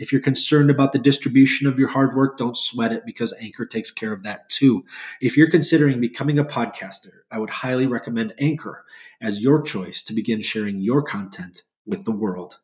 if you're concerned about the distribution of your hard work, don't sweat it because Anchor takes care of that too. If you're considering becoming a podcaster, I would highly recommend Anchor as your choice to begin sharing your content with the world.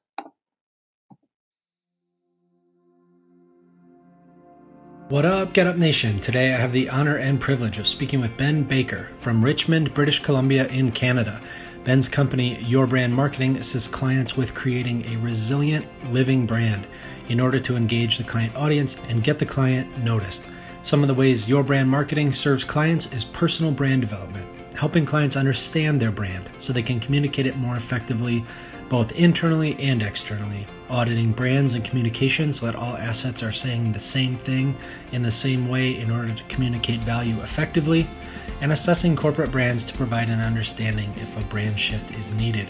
What up, Get Up Nation? Today I have the honor and privilege of speaking with Ben Baker from Richmond, British Columbia, in Canada. Ben's company, Your Brand Marketing, assists clients with creating a resilient, living brand in order to engage the client audience and get the client noticed. Some of the ways your brand marketing serves clients is personal brand development, helping clients understand their brand so they can communicate it more effectively both internally and externally, auditing brands and communications so that all assets are saying the same thing in the same way in order to communicate value effectively, and assessing corporate brands to provide an understanding if a brand shift is needed.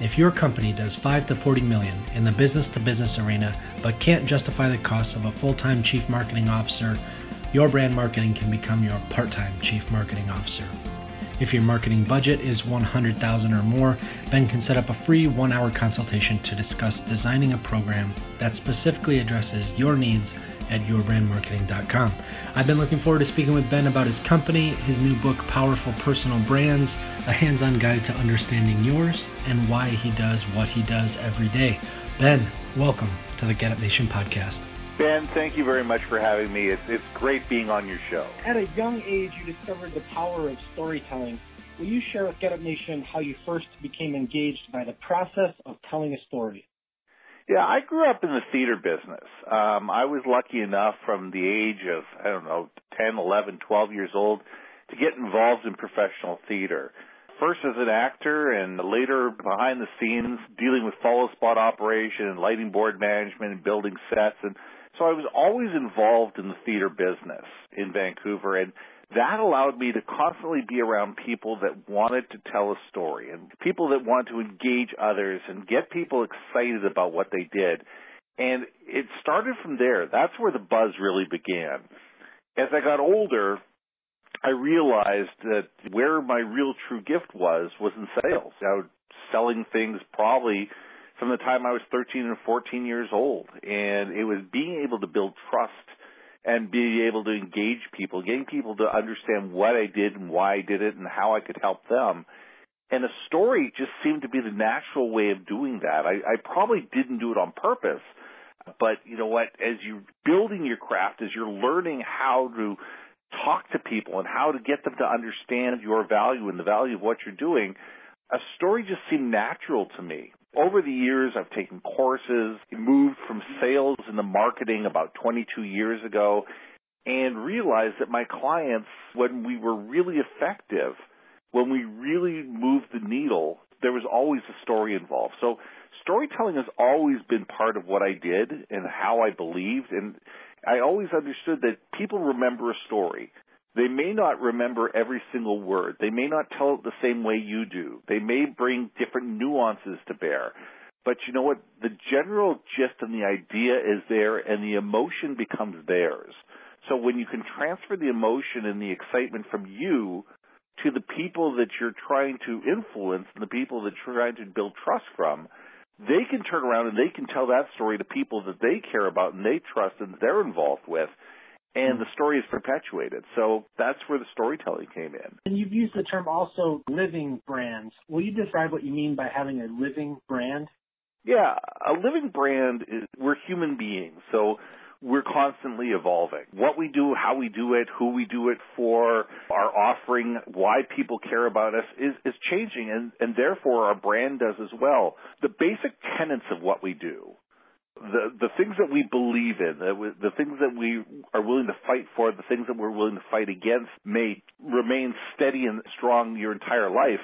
If your company does 5 to 40 million in the business to business arena but can't justify the cost of a full-time chief marketing officer, your brand marketing can become your part-time chief marketing officer. If your marketing budget is 100,000 or more, Ben can set up a free 1-hour consultation to discuss designing a program that specifically addresses your needs at yourbrandmarketing.com. I've been looking forward to speaking with Ben about his company, his new book, Powerful Personal Brands, a hands on guide to understanding yours, and why he does what he does every day. Ben, welcome to the Get Up Nation podcast. Ben, thank you very much for having me. It's, it's great being on your show. At a young age, you discovered the power of storytelling. Will you share with Get Up Nation how you first became engaged by the process of telling a story? Yeah, I grew up in the theater business. Um, I was lucky enough from the age of, I don't know, 10, 11, 12 years old to get involved in professional theater. First as an actor and later behind the scenes dealing with follow spot operation and lighting board management and building sets. And so I was always involved in the theater business in Vancouver. And that allowed me to constantly be around people that wanted to tell a story and people that want to engage others and get people excited about what they did. And it started from there. That's where the buzz really began. As I got older, I realized that where my real true gift was was in sales. I was selling things probably from the time I was 13 and 14 years old. And it was being able to build trust and be able to engage people, getting people to understand what I did and why I did it and how I could help them. And a story just seemed to be the natural way of doing that. I, I probably didn't do it on purpose, but you know what? As you're building your craft, as you're learning how to talk to people and how to get them to understand your value and the value of what you're doing, a story just seemed natural to me. Over the years, I've taken courses, moved from sales into marketing about 22 years ago, and realized that my clients, when we were really effective, when we really moved the needle, there was always a story involved. So storytelling has always been part of what I did and how I believed. And I always understood that people remember a story. They may not remember every single word. They may not tell it the same way you do. They may bring different nuances to bear. But you know what? The general gist and the idea is there and the emotion becomes theirs. So when you can transfer the emotion and the excitement from you to the people that you're trying to influence and the people that you're trying to build trust from, they can turn around and they can tell that story to people that they care about and they trust and they're involved with and hmm. the story is perpetuated. So that's where the storytelling came in. And you've used the term also living brands. Will you describe what you mean by having a living brand? Yeah, a living brand is we're human beings. So we're constantly evolving. What we do, how we do it, who we do it for, our offering, why people care about us is, is changing and, and therefore our brand does as well. The basic tenets of what we do the the things that we believe in, the, the things that we are willing to fight for, the things that we're willing to fight against may remain steady and strong your entire life.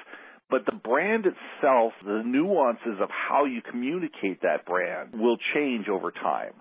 But the brand itself, the nuances of how you communicate that brand will change over time.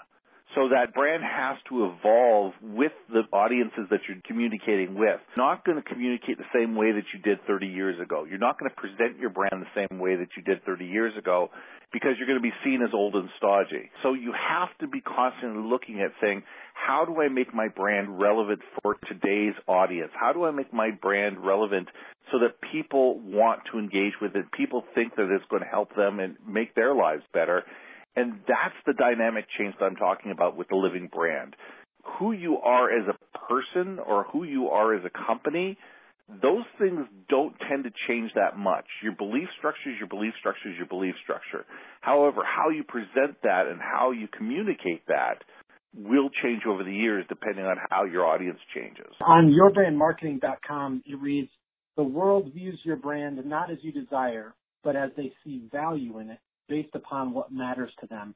So that brand has to evolve with the audiences that you're communicating with. You're Not going to communicate the same way that you did 30 years ago. You're not going to present your brand the same way that you did 30 years ago because you're going to be seen as old and stodgy. So you have to be constantly looking at saying, how do I make my brand relevant for today's audience? How do I make my brand relevant so that people want to engage with it? People think that it's going to help them and make their lives better. And that's the dynamic change that I'm talking about with the living brand. Who you are as a person or who you are as a company, those things don't tend to change that much. Your belief structure is your belief structure is your belief structure. However, how you present that and how you communicate that will change over the years depending on how your audience changes. On yourbrandmarketing.com, it reads, the world views your brand not as you desire, but as they see value in it based upon what matters to them.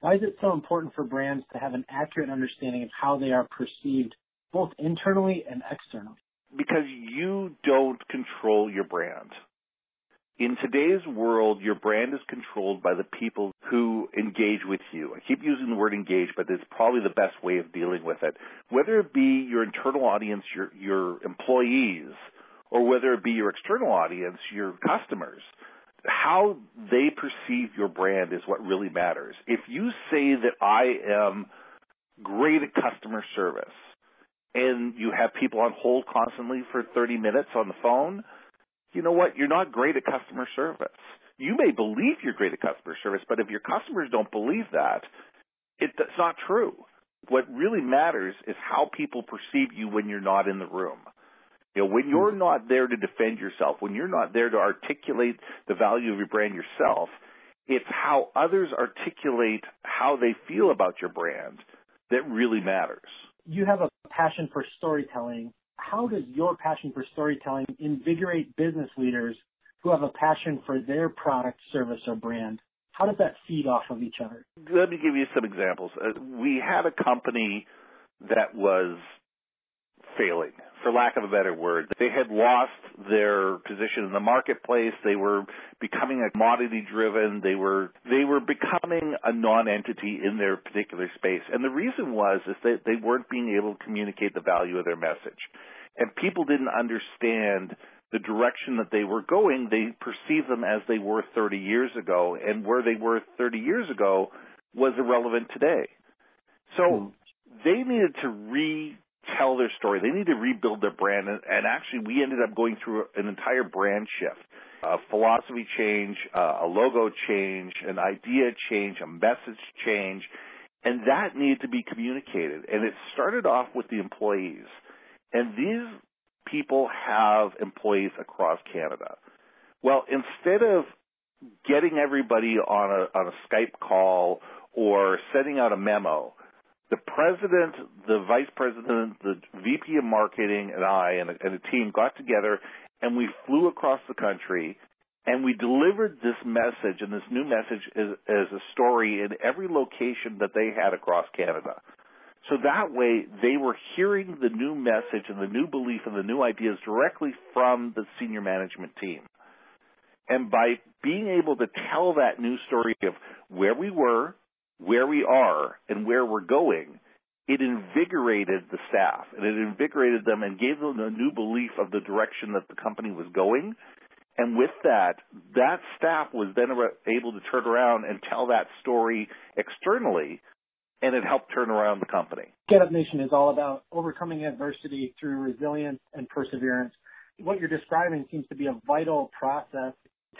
Why is it so important for brands to have an accurate understanding of how they are perceived both internally and externally? Because you don't control your brand. In today's world, your brand is controlled by the people who engage with you. I keep using the word engage, but it's probably the best way of dealing with it. Whether it be your internal audience, your, your employees, or whether it be your external audience, your customers, how they perceive your brand is what really matters. If you say that I am great at customer service and you have people on hold constantly for 30 minutes on the phone, you know what? You're not great at customer service. You may believe you're great at customer service, but if your customers don't believe that, it's not true. What really matters is how people perceive you when you're not in the room. You know, when you're hmm. not there to defend yourself, when you're not there to articulate the value of your brand yourself, it's how others articulate how they feel about your brand that really matters. You have a passion for storytelling. How does your passion for storytelling invigorate business leaders who have a passion for their product, service, or brand? How does that feed off of each other? Let me give you some examples. Uh, we had a company that was lack of a better word. They had lost their position in the marketplace. They were becoming a commodity driven. They were they were becoming a non-entity in their particular space. And the reason was is that they weren't being able to communicate the value of their message. And people didn't understand the direction that they were going. They perceived them as they were 30 years ago, and where they were 30 years ago was irrelevant today. So hmm. they needed to re tell their story. They need to rebuild their brand. And, and actually, we ended up going through an entire brand shift, a philosophy change, a logo change, an idea change, a message change. And that needed to be communicated. And it started off with the employees. And these people have employees across Canada. Well, instead of getting everybody on a, on a Skype call or sending out a memo, the president, the vice president, the VP of marketing, and I and a, and a team got together and we flew across the country and we delivered this message and this new message as, as a story in every location that they had across Canada. So that way they were hearing the new message and the new belief and the new ideas directly from the senior management team. And by being able to tell that new story of where we were, where we are and where we're going, it invigorated the staff and it invigorated them and gave them a new belief of the direction that the company was going. And with that, that staff was then able to turn around and tell that story externally and it helped turn around the company. Get Up Nation is all about overcoming adversity through resilience and perseverance. What you're describing seems to be a vital process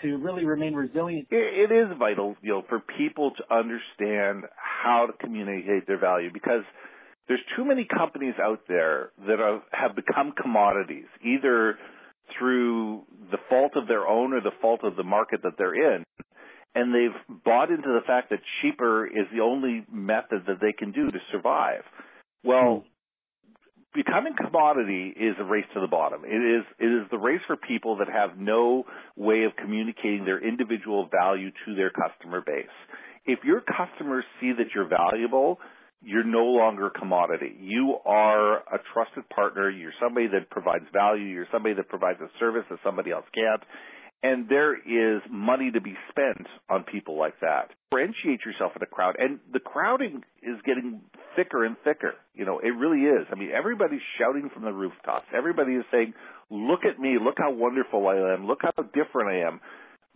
to really remain resilient? It is vital, you know, for people to understand how to communicate their value because there's too many companies out there that are, have become commodities, either through the fault of their own or the fault of the market that they're in. And they've bought into the fact that cheaper is the only method that they can do to survive. Well, becoming commodity is a race to the bottom. It is it is the race for people that have no way of communicating their individual value to their customer base. If your customers see that you're valuable, you're no longer a commodity. You are a trusted partner. You're somebody that provides value. You're somebody that provides a service that somebody else can't. And there is money to be spent on people like that. Differentiate yourself in a crowd. And the crowding is getting thicker and thicker. You know, it really is. I mean, everybody's shouting from the rooftops. Everybody is saying, "Look at me! Look how wonderful I am! Look how different I am."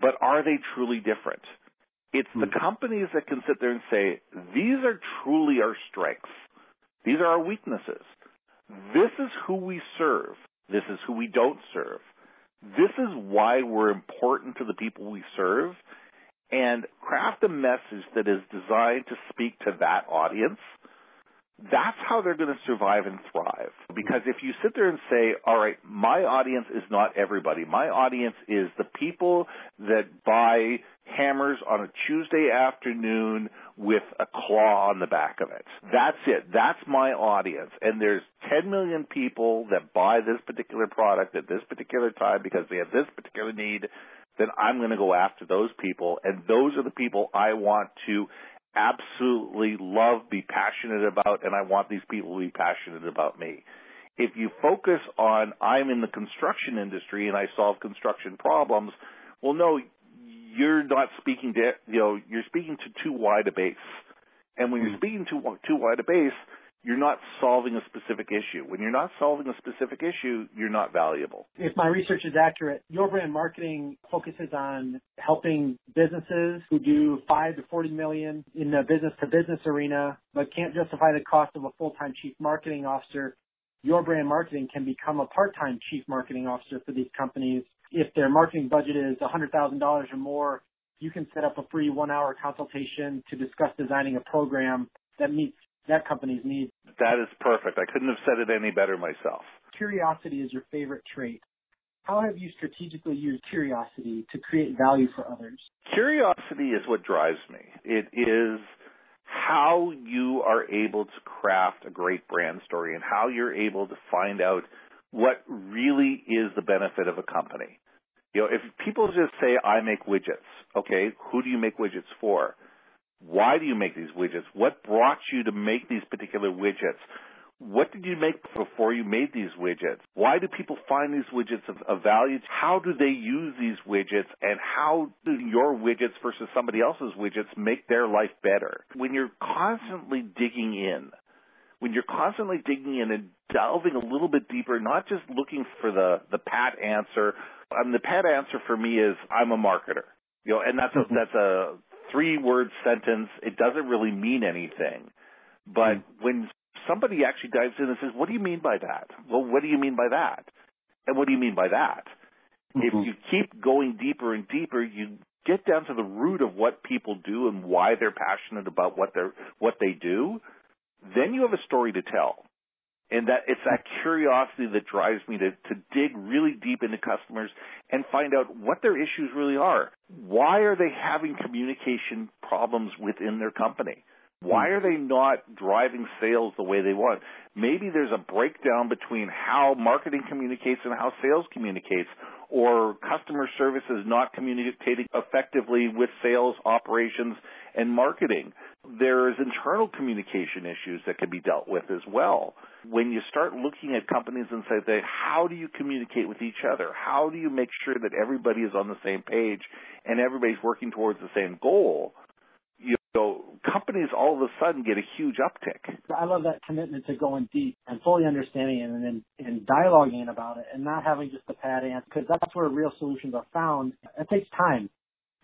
But are they truly different? It's the hmm. companies that can sit there and say, "These are truly our strengths. These are our weaknesses. This is who we serve. This is who we don't serve. This is why we're important to the people we serve." and craft a message that is designed to speak to that audience, that's how they're going to survive and thrive. Because if you sit there and say, all right, my audience is not everybody. My audience is the people that buy hammers on a Tuesday afternoon with a claw on the back of it. That's it. That's my audience. And there's 10 million people that buy this particular product at this particular time because they have this particular need then I'm going to go after those people. And those are the people I want to absolutely love, be passionate about, and I want these people to be passionate about me. If you focus on, I'm in the construction industry and I solve construction problems, well, no, you're not speaking to, you know, you're speaking to too wide a base. And when you're hmm. speaking to too wide a base, you're not solving a specific issue. When you're not solving a specific issue, you're not valuable. If my research is accurate, your brand marketing focuses on helping businesses who do 5 to 40 million in the business to business arena, but can't justify the cost of a full-time chief marketing officer. Your brand marketing can become a part-time chief marketing officer for these companies. If their marketing budget is $100,000 or more, you can set up a free one hour consultation to discuss designing a program that meets that company's needs. That is perfect. I couldn't have said it any better myself. Curiosity is your favorite trait. How have you strategically used curiosity to create value for others? Curiosity is what drives me. It is how you are able to craft a great brand story and how you're able to find out what really is the benefit of a company. You know, if people just say, I make widgets, okay, who do you make widgets for? Why do you make these widgets? What brought you to make these particular widgets? What did you make before you made these widgets? Why do people find these widgets of, of value? How do they use these widgets? And how do your widgets versus somebody else's widgets make their life better? When you're constantly digging in, when you're constantly digging in and delving a little bit deeper, not just looking for the, the pat answer. Um, the pat answer for me is I'm a marketer. You know, and that's a, that's a three word sentence. It doesn't really mean anything. But mm. when somebody actually dives in and says, What do you mean by that? Well, what do you mean by that? And what do you mean by that? Mm-hmm. If you keep going deeper and deeper, you get down to the root of what people do and why they're passionate about what they're what they do, then you have a story to tell and that it's that curiosity that drives me to, to dig really deep into customers and find out what their issues really are. Why are they having communication problems within their company? Why are they not driving sales the way they want? Maybe there's a breakdown between how marketing communicates and how sales communicates, or customer service is not communicating effectively with sales, operations, and marketing. There's internal communication issues that can be dealt with as well. When you start looking at companies and say, how do you communicate with each other? How do you make sure that everybody is on the same page and everybody's working towards the same goal? You know, companies all of a sudden get a huge uptick. I love that commitment to going deep and fully understanding it and then and dialoguing about it and not having just a pat answer because that's where real solutions are found. It takes time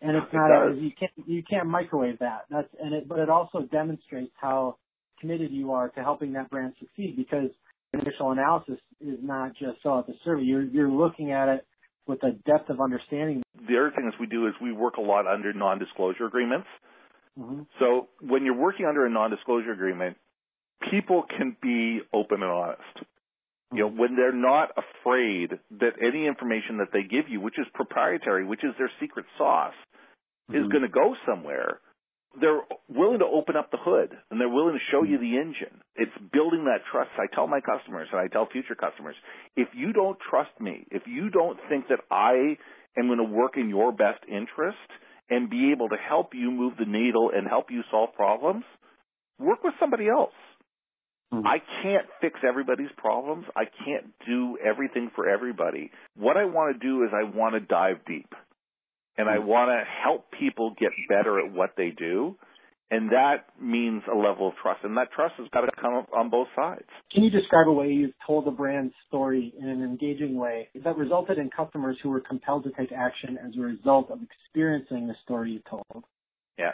and it's not a, you can't you can't microwave that. That's and it but it also demonstrates how committed you are to helping that brand succeed because initial analysis is not just fill out the survey. You're you're looking at it with a depth of understanding. The other thing is we do is we work a lot under non-disclosure agreements. Mm-hmm. So when you're working under a non-disclosure agreement, people can be open and honest. You know, when they're not afraid that any information that they give you, which is proprietary, which is their secret sauce, mm-hmm. is going to go somewhere, they're willing to open up the hood and they're willing to show you the engine. It's building that trust. I tell my customers and I tell future customers, if you don't trust me, if you don't think that I am going to work in your best interest and be able to help you move the needle and help you solve problems, work with somebody else. Mm-hmm. I can't fix everybody's problems. I can't do everything for everybody. What I want to do is I want to dive deep and I mm-hmm. want to help people get better at what they do. And that means a level of trust, and that trust has got to come on both sides. Can you describe a way you've told the brand story in an engaging way that resulted in customers who were compelled to take action as a result of experiencing the story you told? Yeah.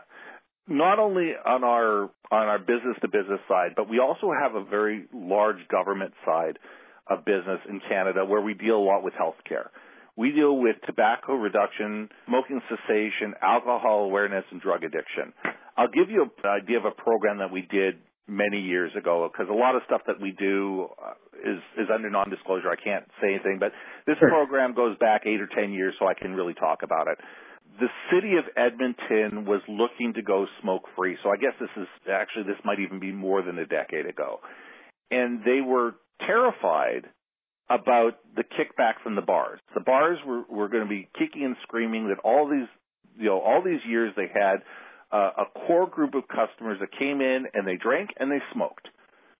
Not only on our on our business to business side, but we also have a very large government side of business in Canada where we deal a lot with healthcare. We deal with tobacco reduction, smoking cessation, alcohol awareness, and drug addiction. I'll give you an idea of a program that we did many years ago because a lot of stuff that we do uh, is is under non-disclosure. I can't say anything, but this sure. program goes back eight or ten years, so I can really talk about it. The city of Edmonton was looking to go smoke free, so I guess this is actually this might even be more than a decade ago, and they were terrified about the kickback from the bars. The bars were were going to be kicking and screaming that all these you know all these years they had uh, a core group of customers that came in and they drank and they smoked.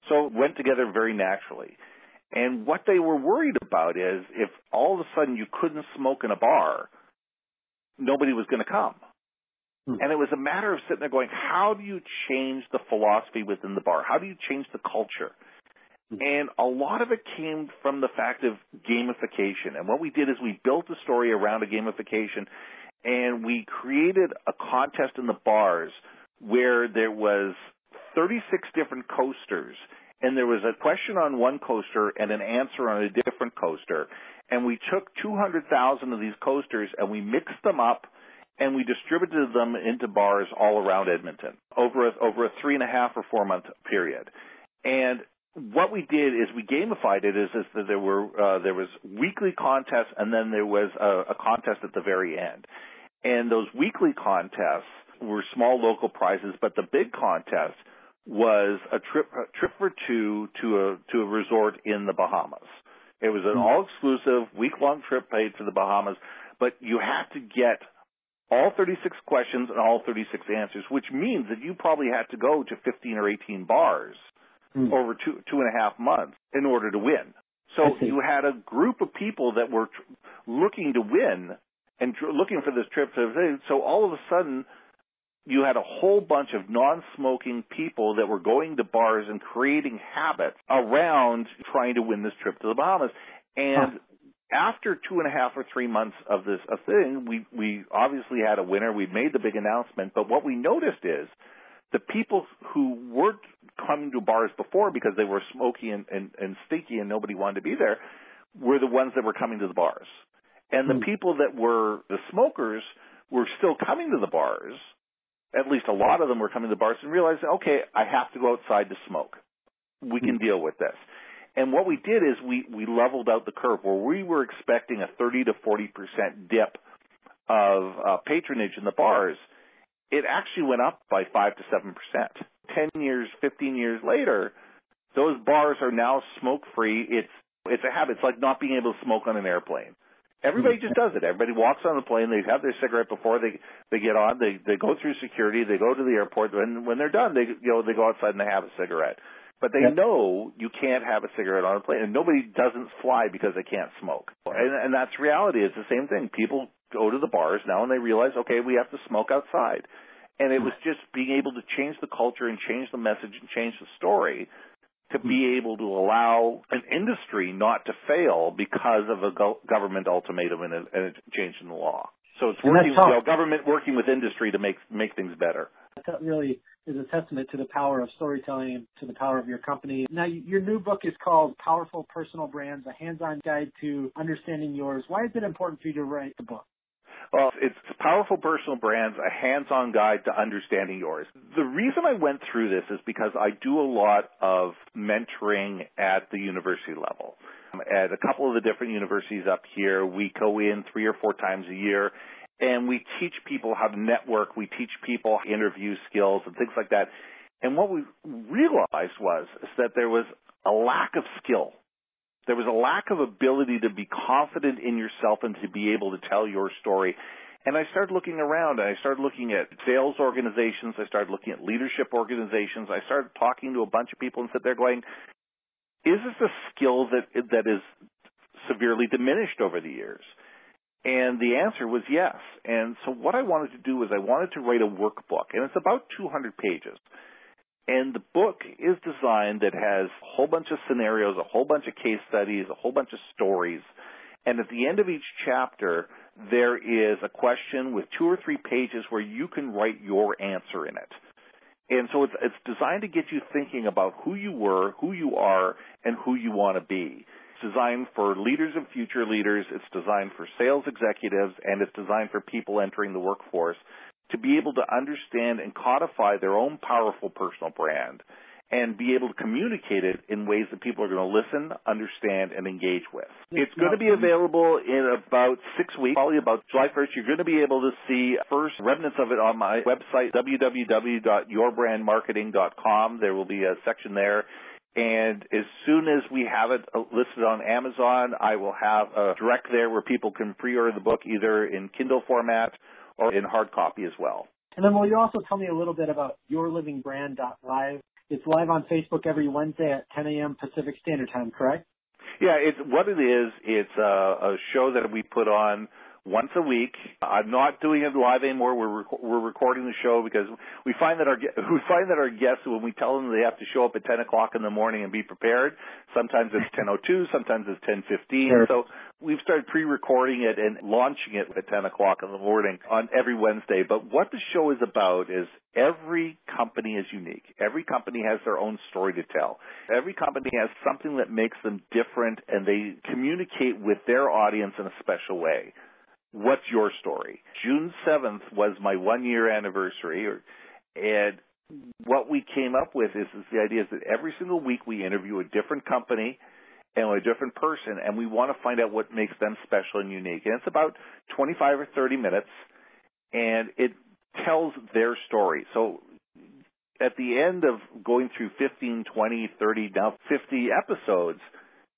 So it went together very naturally. And what they were worried about is if all of a sudden you couldn't smoke in a bar, nobody was going to come. Hmm. And it was a matter of sitting there going, how do you change the philosophy within the bar? How do you change the culture? Hmm. And a lot of it came from the fact of gamification. And what we did is we built a story around a gamification and we created a contest in the bars where there was 36 different coasters and there was a question on one coaster and an answer on a different coaster and we took 200,000 of these coasters and we mixed them up and we distributed them into bars all around Edmonton over a, over a three and a half or four month period. And what we did is we gamified it is, is that there were uh, there was weekly contests and then there was a, a contest at the very end. And those weekly contests were small local prizes, but the big contest was a trip a trip for two to a to a resort in the Bahamas. It was an hmm. all exclusive week long trip paid for the Bahamas, but you had to get all 36 questions and all 36 answers, which means that you probably had to go to 15 or 18 bars mm. over two two and a half months in order to win. So you had a group of people that were tr- looking to win and tr- looking for this trip to so all of a sudden you had a whole bunch of non-smoking people that were going to bars and creating habits around trying to win this trip to the Bahamas. And huh. after two and a half or three months of this a thing, we we obviously had a winner. We made the big announcement, but what we noticed is the people who weren't coming to bars before because they were smoky and, and, and stinky and nobody wanted to be there were the ones that were coming to the bars. And the hmm. people that were the smokers were still coming to the bars. At least a lot of them were coming to the bars and realized, okay, I have to go outside to smoke. We can hmm. deal with this. And what we did is we, we leveled out the curve where we were expecting a 30 to 40% dip of uh, patronage in the bars. It actually went up by 5 to 7%. 10 years, 15 years later, those bars are now smoke free. It's, it's a habit. It's like not being able to smoke on an airplane. Everybody just does it. Everybody walks on the plane. They have their cigarette before they they get on. They they go through security. They go to the airport. And when they're done, they you know they go outside and they have a cigarette. But they yep. know you can't have a cigarette on a plane, and nobody doesn't fly because they can't smoke. And, and that's reality. It's the same thing. People go to the bars now and they realize, okay, we have to smoke outside. And it was just being able to change the culture and change the message and change the story to be mm-hmm. able to allow an industry not to fail because of a go- government ultimatum and a, and a, change in the law. So it's working, you know, government working with industry to make make things better. That really is a testament to the power of storytelling and to the power of your company. Now, your new book is called Powerful Personal Brands: A Hands-On Guide to Understanding Yours. Why is it important for you to write the book? Well, it's Powerful Personal Brands, a hands-on guide to understanding yours. The reason I went through this is because I do a lot of mentoring at the university level. At a couple of the different universities up here, we go in three or four times a year and we teach people how to network. We teach people interview skills and things like that. And what we realized was that there was a lack of skill there was a lack of ability to be confident in yourself and to be able to tell your story. And I started looking around and I started looking at sales organizations. I started looking at leadership organizations. I started talking to a bunch of people and sit there going, is this a skill that, that is severely diminished over the years? And the answer was yes. And so what I wanted to do was I wanted to write a workbook, and it's about 200 pages. And the book is designed that has a whole bunch of scenarios, a whole bunch of case studies, a whole bunch of stories. And at the end of each chapter, there is a question with two or three pages where you can write your answer in it. And so it's, it's designed to get you thinking about who you were, who you are, and who you want to be. It's designed for leaders and future leaders. It's designed for sales executives, and it's designed for people entering the workforce to be able to understand and codify their own powerful personal brand and be able to communicate it in ways that people are going to listen, understand, and engage with. It's going to be available in about six weeks, probably about July 1st. You're going to be able to see first remnants of it on my website, www.yourbrandmarketing.com. There will be a section there. And as soon as we have it listed on Amazon, I will have a direct there where people can pre-order the book either in Kindle format or in hard copy as well. And then will you also tell me a little bit about yourlivingbrand.live? It's live on Facebook every Wednesday at 10 a.m. Pacific Standard Time, correct? Yeah, it's what it is. It's a, a show that we put on once a week. I'm not doing it live anymore. We're rec- we're recording the show because we find that our we find that our guests when we tell them they have to show up at 10 o'clock in the morning and be prepared, sometimes it's 10:02, sometimes it's 10:15. Sure. So we've started pre-recording it and launching it at 10 o'clock in the morning on every Wednesday. But what the show is about is every company is unique. Every company has their own story to tell. Every company has something that makes them different and they communicate with their audience in a special way what's your story? June 7th was my one year anniversary, and what we came up with is, is the idea is that every single week we interview a different company and a different person, and we want to find out what makes them special and unique. And it's about 25 or 30 minutes, and it tells their story. So at the end of going through 15, 20, 30, now 50 episodes,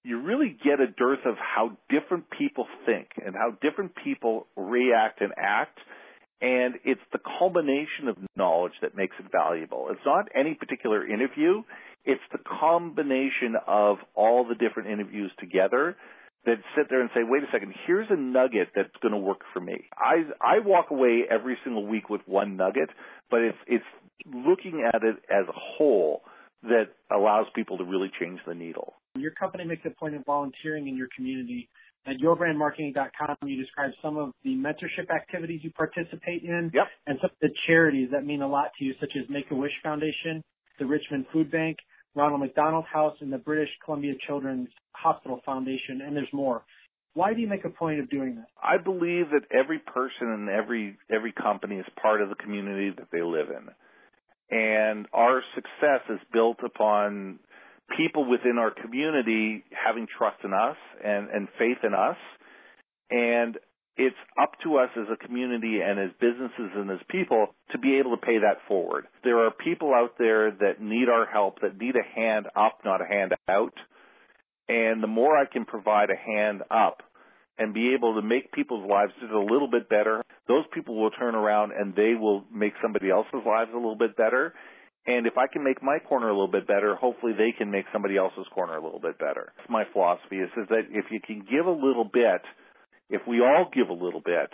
you really get a dearth of how different people think and how different people react and act. And it's the culmination of knowledge that makes it valuable. It's not any particular interview. It's the combination of all the different interviews together that sit there and say, wait a second, here's a nugget that's going to work for me. I, I walk away every single week with one nugget, but it's, it's looking at it as a whole that allows people to really change the needle. Your company makes a point of volunteering in your community. At yourbrandmarketing.com, you describe some of the mentorship activities you participate in yep. and some of the charities that mean a lot to you, such as Make-A-Wish Foundation, the Richmond Food Bank, Ronald McDonald House, and the British Columbia Children's Hospital Foundation, and there's more. Why do you make a point of doing that? I believe that every person and every every company is part of the community that they live in. And our success is built upon people within our community having trust in us and, and faith in us. And it's up to us as a community and as businesses and as people to be able to pay that forward. There are people out there that need our help, that need a hand up, not a hand out. And the more I can provide a hand up and be able to make people's lives just a little bit better, those people will turn around and they will make somebody else's lives a little bit better. And if I can make my corner a little bit better, hopefully they can make somebody else's corner a little bit better. My philosophy is that if you can give a little bit, if we all give a little bit,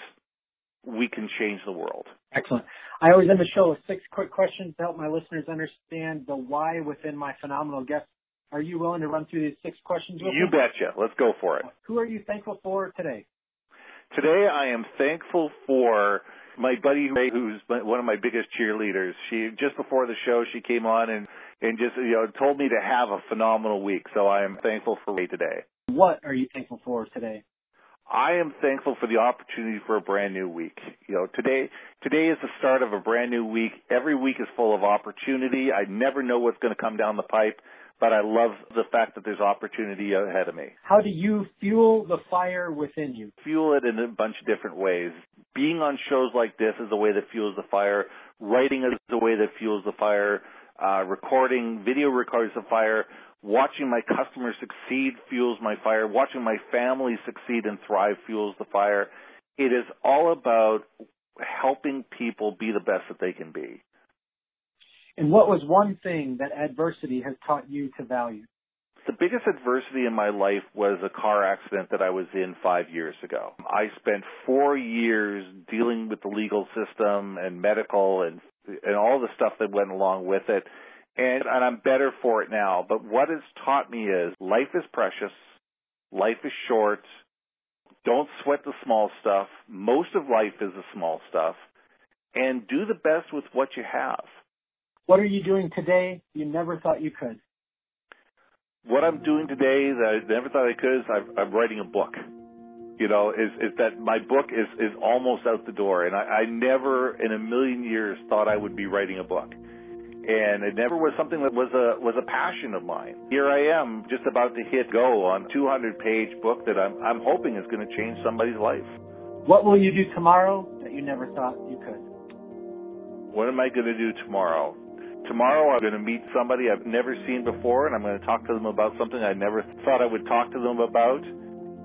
we can change the world. Excellent. I always end the show with six quick questions to help my listeners understand the why within my phenomenal guest. Are you willing to run through these six questions with you me? You betcha. Let's go for it. Who are you thankful for today? Today I am thankful for my buddy Ray, who's one of my biggest cheerleaders. She just before the show she came on and and just you know told me to have a phenomenal week. So I am thankful for Ray today. What are you thankful for today? I am thankful for the opportunity for a brand new week. You know, today today is the start of a brand new week. Every week is full of opportunity. I never know what's going to come down the pipe but I love the fact that there's opportunity ahead of me. How do you fuel the fire within you? Fuel it in a bunch of different ways. Being on shows like this is a way that fuels the fire. Writing is a way that fuels the fire. Uh, recording, video records the fire. Watching my customers succeed fuels my fire. Watching my family succeed and thrive fuels the fire. It is all about helping people be the best that they can be. And what was one thing that adversity has taught you to value? The biggest adversity in my life was a car accident that I was in five years ago. I spent four years dealing with the legal system and medical and and all the stuff that went along with it. And, and I'm better for it now. But what it's taught me is life is precious. Life is short. Don't sweat the small stuff. Most of life is the small stuff. And do the best with what you have. What are you doing today you never thought you could? What I'm doing today that I never thought I could is I'm, I'm writing a book. You know, is is that my book is is almost out the door, and I, I never in a million years thought I would be writing a book and it never was something that was a was a passion of mine. Here I am, just about to hit go on a 200 page book that I'm I'm hoping is going to change somebody's life. What will you do tomorrow that you never thought you could? What am I going to do tomorrow? Tomorrow I'm going to meet somebody I've never seen before, and I'm going to talk to them about something I never thought I would talk to them about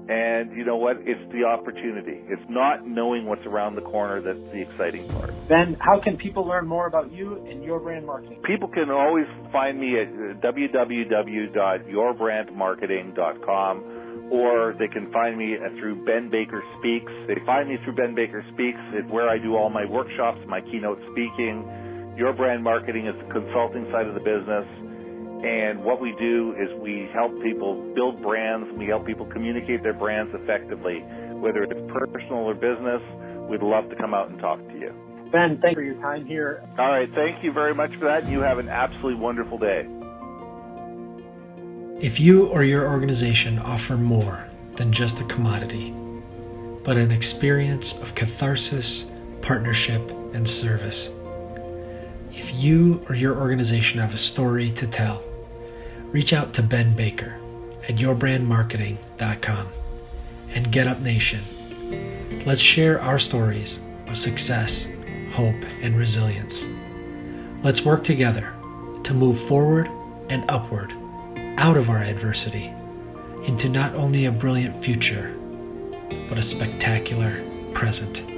and you know what? It's the opportunity. It's not knowing what's around the corner that's the exciting part. Ben, how can people learn more about you and your brand marketing? People can always find me at www.yourbrandmarketing.com or they can find me through Ben Baker Speaks. They find me through Ben Baker Speaks, it's where I do all my workshops, my keynote speaking. Your brand marketing is the consulting side of the business and what we do is we help people build brands. We help people communicate their brands effectively, whether it's personal or business. We'd love to come out and talk to you. Ben, thank you for your time here. All right. Thank you very much for that. You have an absolutely wonderful day. If you or your organization offer more than just a commodity, but an experience of catharsis, partnership, and service, if you or your organization have a story to tell, reach out to Ben Baker at yourbrandmarketing.com and Get Up Nation. Let's share our stories of success, hope, and resilience. Let's work together to move forward and upward out of our adversity into not only a brilliant future, but a spectacular present.